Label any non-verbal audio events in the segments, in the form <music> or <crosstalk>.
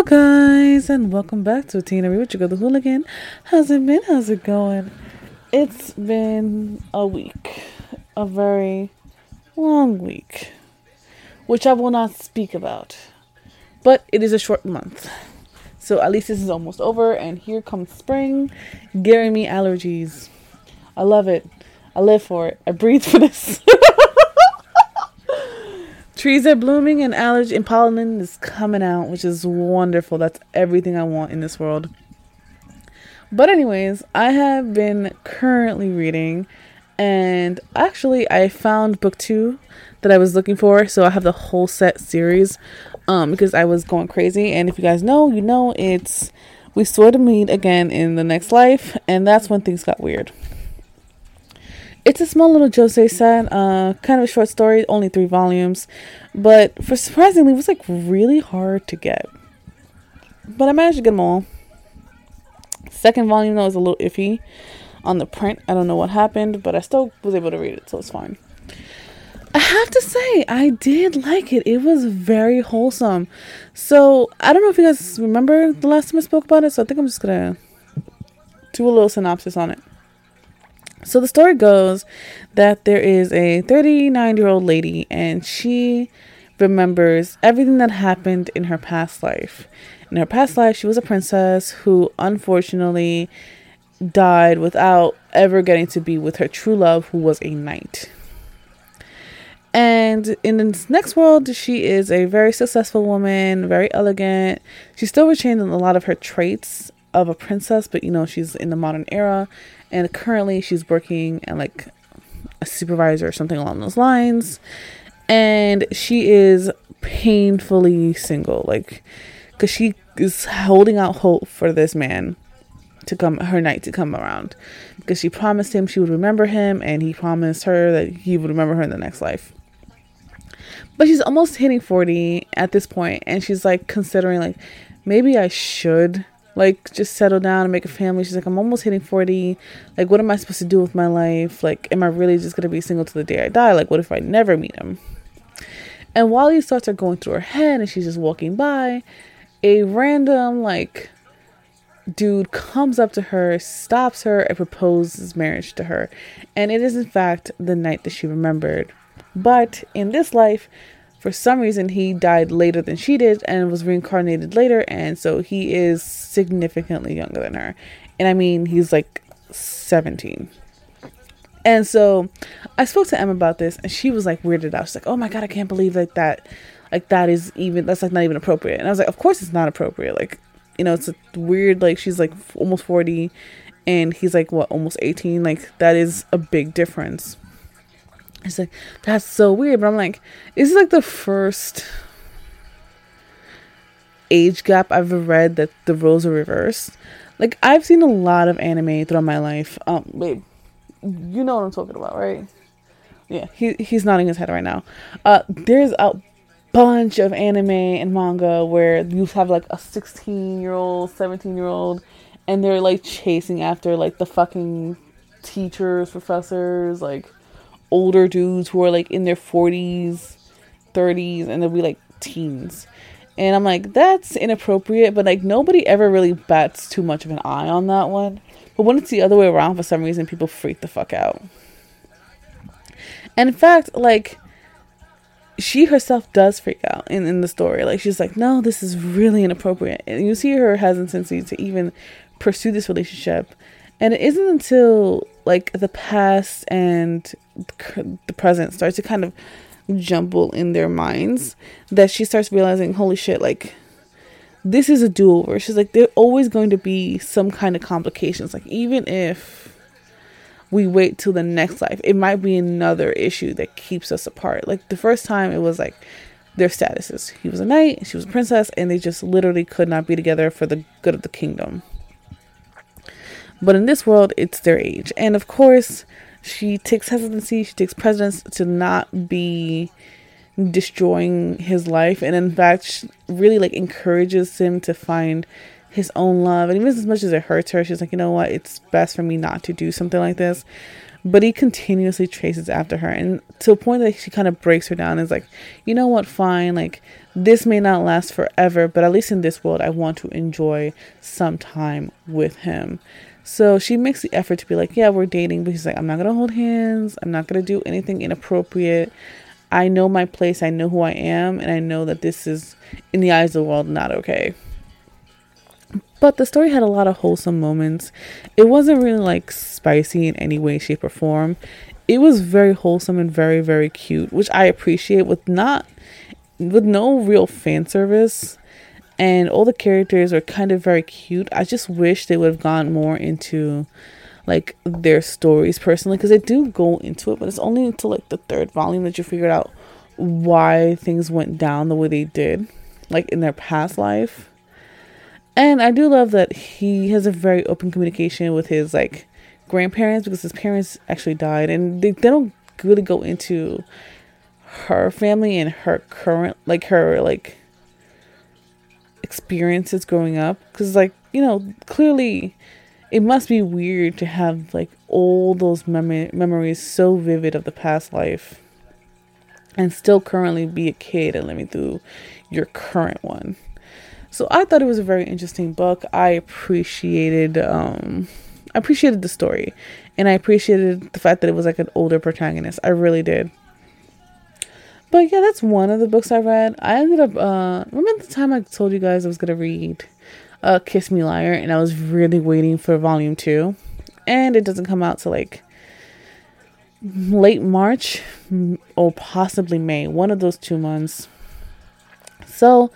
Hello, guys, and welcome back to Tina Ree with your girl, the hooligan. How's it been? How's it going? It's been a week, a very long week, which I will not speak about, but it is a short month. So at least this is almost over, and here comes spring, giving me allergies. I love it. I live for it. I breathe for this. <laughs> Trees are blooming and allergy and pollen is coming out, which is wonderful. That's everything I want in this world. But anyways, I have been currently reading and actually I found book 2 that I was looking for, so I have the whole set series um because I was going crazy and if you guys know, you know it's we sort of meet again in the next life and that's when things got weird. It's a small little josei set, uh, kind of a short story, only three volumes, but for surprisingly, it was like really hard to get. But I managed to get them all. Second volume though was a little iffy on the print. I don't know what happened, but I still was able to read it, so it's fine. I have to say, I did like it. It was very wholesome. So I don't know if you guys remember the last time I spoke about it, so I think I'm just gonna do a little synopsis on it. So the story goes that there is a 39 year old lady and she remembers everything that happened in her past life. In her past life, she was a princess who unfortunately died without ever getting to be with her true love, who was a knight. And in this next world, she is a very successful woman, very elegant. She still retains a lot of her traits of a princess, but you know, she's in the modern era and currently she's working at like a supervisor or something along those lines. And she is painfully single like because she is holding out hope for this man to come her knight to come around. Because she promised him she would remember him and he promised her that he would remember her in the next life. But she's almost hitting 40 at this point and she's like considering like maybe i should like just settle down and make a family. She's like, I'm almost hitting 40. Like, what am I supposed to do with my life? Like, am I really just gonna be single to the day I die? Like, what if I never meet him? And while these thoughts are going through her head and she's just walking by, a random like dude comes up to her, stops her, and proposes marriage to her. And it is in fact the knight that she remembered. But in this life, for some reason he died later than she did and was reincarnated later and so he is significantly younger than her. And i mean he's like 17 and so i spoke to emma about this and she was like weirded out. She's like oh my god i can't believe like that like that is even that's like not even appropriate. And i was like of course it's not appropriate. Like you know it's a weird like she's like almost 40 and he's like what almost 18 like that is a big difference it's like, that's so weird. But I'm like, this is like the first age gap I've ever read that the roles are reversed. Like, I've seen a lot of anime throughout my life. Um, babe, you know what I'm talking about, right? Yeah, he, he's nodding his head right now. Uh, there's a bunch of anime and manga where you have like a 16 year old, 17 year old, and they're like chasing after like the fucking teachers, professors, like older dudes who are like in their 40s, 30s, and they'll be like teens. And I'm like, that's inappropriate, but like nobody ever really bats too much of an eye on that one. But when it's the other way around, for some reason, people freak the fuck out. And in fact, like, she herself does freak out in, in the story. Like, she's like, no, this is really inappropriate. And you see her hesitancy to even pursue this relationship. And it isn't until like the past and the present starts to kind of jumble in their minds that she starts realizing, holy shit, like this is a do over. She's like, there's always going to be some kind of complications. Like, even if we wait till the next life, it might be another issue that keeps us apart. Like, the first time, it was like their statuses. He was a knight, she was a princess, and they just literally could not be together for the good of the kingdom. But in this world, it's their age. And of course, she takes hesitancy, she takes precedence to not be destroying his life. And in fact, really like encourages him to find his own love. And even as much as it hurts her, she's like, you know what? It's best for me not to do something like this. But he continuously chases after her, and to a point that she kind of breaks her down. And is like, you know what? Fine. Like this may not last forever, but at least in this world, I want to enjoy some time with him. So she makes the effort to be like, yeah, we're dating, but she's like, I'm not gonna hold hands. I'm not gonna do anything inappropriate. I know my place. I know who I am, and I know that this is, in the eyes of the world, not okay. But the story had a lot of wholesome moments. It wasn't really like spicy in any way, shape, or form. It was very wholesome and very, very cute, which I appreciate with not with no real fan service. And all the characters are kind of very cute. I just wish they would have gone more into like their stories personally because they do go into it, but it's only until like the third volume that you figured out why things went down the way they did, like in their past life. And I do love that he has a very open communication with his like grandparents because his parents actually died and they, they don't really go into her family and her current like her like experiences growing up because like you know clearly it must be weird to have like all those mem- memories so vivid of the past life and still currently be a kid and living through your current one so I thought it was a very interesting book. I appreciated um I appreciated the story and I appreciated the fact that it was like an older protagonist. I really did. But yeah, that's one of the books I read. I ended up uh remember the time I told you guys I was gonna read uh Kiss Me Liar and I was really waiting for volume two. And it doesn't come out till like late March or possibly May, one of those two months. So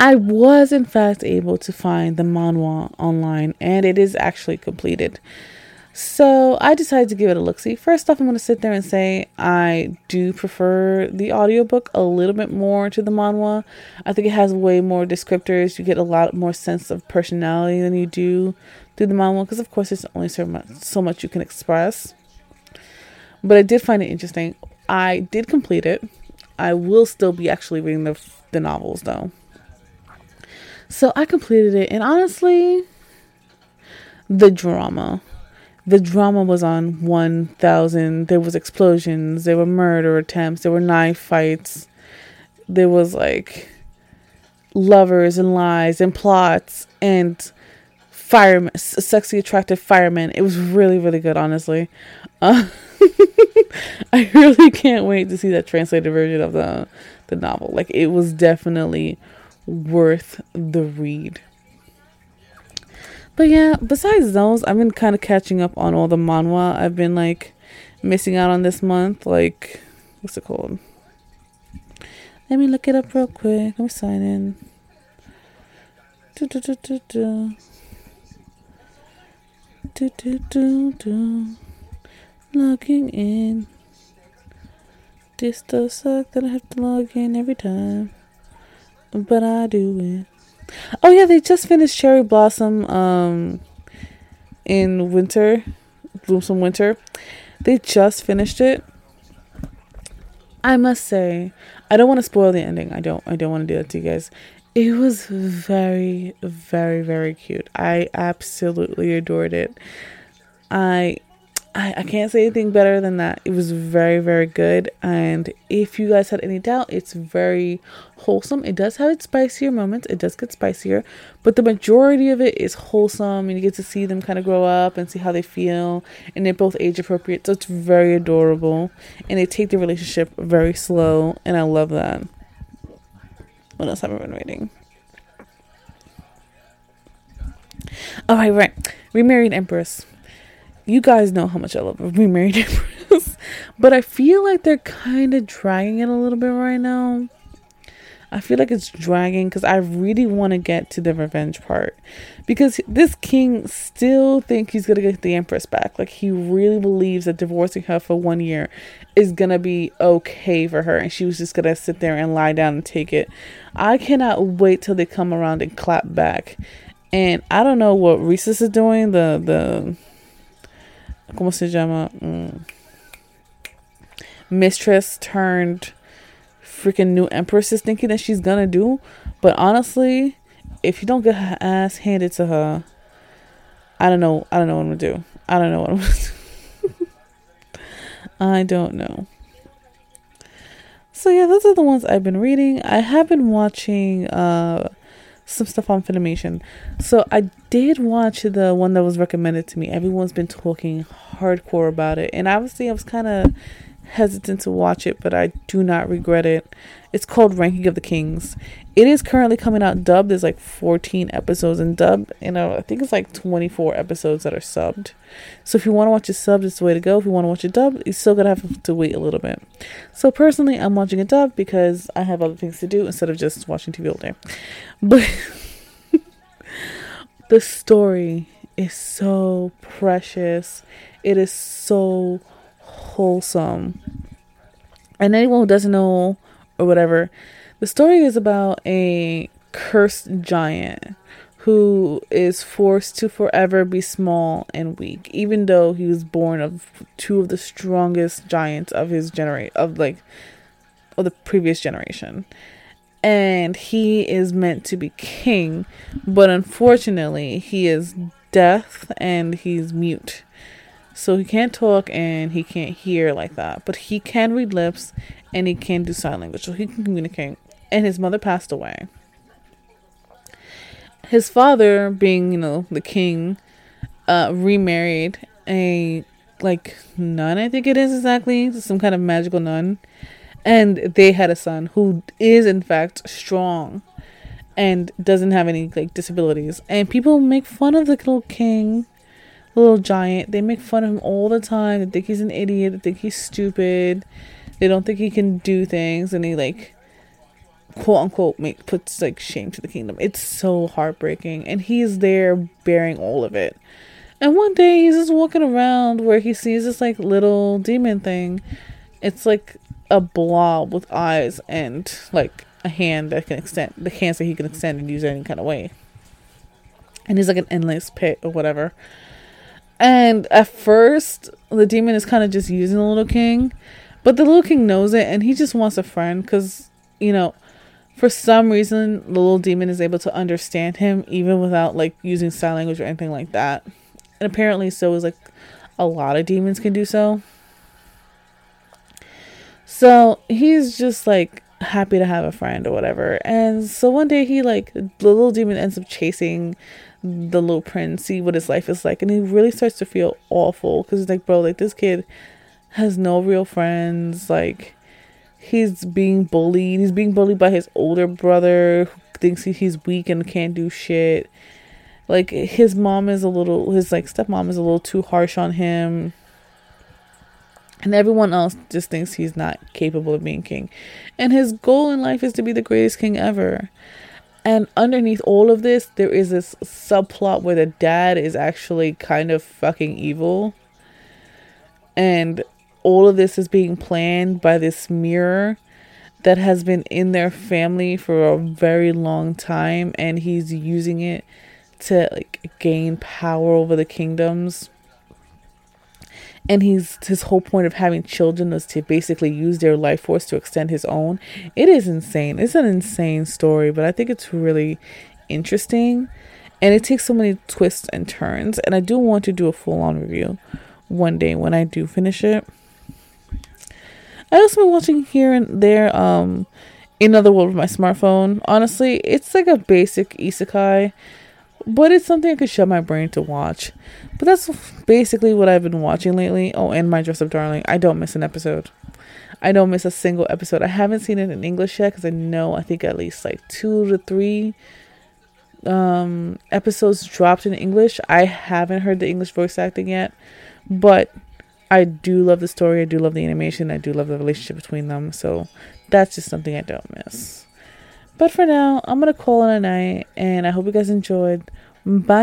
I was, in fact, able to find the manhwa online, and it is actually completed. So I decided to give it a look see. First off, I'm going to sit there and say I do prefer the audiobook a little bit more to the manhwa. I think it has way more descriptors. You get a lot more sense of personality than you do through the manhwa because, of course, there's only so much, so much you can express. But I did find it interesting. I did complete it. I will still be actually reading the the novels though. So I completed it, and honestly, the drama. The drama was on 1000. There was explosions, there were murder attempts, there were knife fights. There was like lovers and lies and plots and firemen, sexy attractive firemen. It was really really good, honestly. Uh, <laughs> I really can't wait to see that translated version of the the novel. Like it was definitely worth the read. But yeah, besides those, I've been kind of catching up on all the manhwa I've been like missing out on this month. Like, what's it called? Let me look it up real quick. Let me sign in. Do, do, do, do, do. Do, do, do, do. Logging in. This does suck that I have to log in every time but I do it. Oh yeah, they just finished Cherry Blossom um in winter, Blossom Winter. They just finished it. I must say, I don't want to spoil the ending. I don't I don't want to do that to you guys. It was very very very cute. I absolutely adored it. I I, I can't say anything better than that. It was very, very good. And if you guys had any doubt, it's very wholesome. It does have its spicier moments, it does get spicier, but the majority of it is wholesome. And you get to see them kind of grow up and see how they feel. And they're both age appropriate. So it's very adorable. And they take the relationship very slow. And I love that. What else have I been reading? Oh, right, right. Remarried Empress you guys know how much I love Remarried Empress, <laughs> but I feel like they're kind of dragging it a little bit right now. I feel like it's dragging because I really want to get to the revenge part because this king still think he's gonna get the empress back. Like he really believes that divorcing her for one year is gonna be okay for her, and she was just gonna sit there and lie down and take it. I cannot wait till they come around and clap back. And I don't know what Rhys's is doing. The the ¿cómo se llama? Mm. Mistress turned freaking new empress is thinking that she's gonna do. But honestly, if you don't get her ass handed to her, I don't know. I don't know what I'm gonna do. I don't know what I'm gonna do. <laughs> I don't know. So yeah, those are the ones I've been reading. I have been watching uh some stuff on Funimation. So I did watch the one that was recommended to me. Everyone's been talking hardcore about it, and obviously I was kind of hesitant to watch it, but I do not regret it. It's called Ranking of the Kings. It is currently coming out dubbed. There's like 14 episodes in dub, and I think it's like 24 episodes that are subbed. So if you want to watch it subbed, it's the way to go. If you want to watch it dubbed, you still gotta have to wait a little bit. So personally, I'm watching it dubbed because I have other things to do instead of just watching TV all day. But <laughs> the story is so precious. It is so wholesome. And anyone who doesn't know or whatever, the story is about a cursed giant who is forced to forever be small and weak, even though he was born of two of the strongest giants of his generation of like of the previous generation. And he is meant to be king, but unfortunately he is deaf and he's mute. So he can't talk and he can't hear like that. But he can read lips and he can do sign language. So he can communicate. And his mother passed away. His father, being, you know, the king, uh, remarried a like nun, I think it is exactly, some kind of magical nun. And they had a son who is in fact strong and doesn't have any like disabilities. And people make fun of the little king little giant. They make fun of him all the time. They think he's an idiot. They think he's stupid. They don't think he can do things, and he like quote unquote make puts like shame to the kingdom. It's so heartbreaking, and he's there bearing all of it. And one day he's just walking around where he sees this like little demon thing. It's like a blob with eyes and like a hand that can extend the hands that he can extend and use any kind of way. And he's like an endless pit or whatever. And at first, the demon is kind of just using the little king, but the little king knows it and he just wants a friend because, you know, for some reason, the little demon is able to understand him even without like using sign language or anything like that. And apparently, so is like a lot of demons can do so. So he's just like happy to have a friend or whatever. And so one day he like the little demon ends up chasing the little prince, see what his life is like, and he really starts to feel awful because he's like, bro, like this kid has no real friends. Like he's being bullied. He's being bullied by his older brother who thinks he's weak and can't do shit. Like his mom is a little, his like stepmom is a little too harsh on him. And everyone else just thinks he's not capable of being king. And his goal in life is to be the greatest king ever. And underneath all of this, there is this subplot where the dad is actually kind of fucking evil. And all of this is being planned by this mirror that has been in their family for a very long time and he's using it to like gain power over the kingdoms and he's his whole point of having children was to basically use their life force to extend his own. It is insane. It's an insane story, but I think it's really interesting and it takes so many twists and turns and I do want to do a full on review one day when I do finish it. I also been watching here and there um Another World with my smartphone. Honestly, it's like a basic isekai but it's something I could shut my brain to watch. But that's basically what I've been watching lately. Oh, and My Dress Up Darling. I don't miss an episode. I don't miss a single episode. I haven't seen it in English yet because I know I think at least like two to three um episodes dropped in English. I haven't heard the English voice acting yet, but I do love the story. I do love the animation. I do love the relationship between them. So that's just something I don't miss. But for now, I'm going to call it a night and I hope you guys enjoyed. Bye.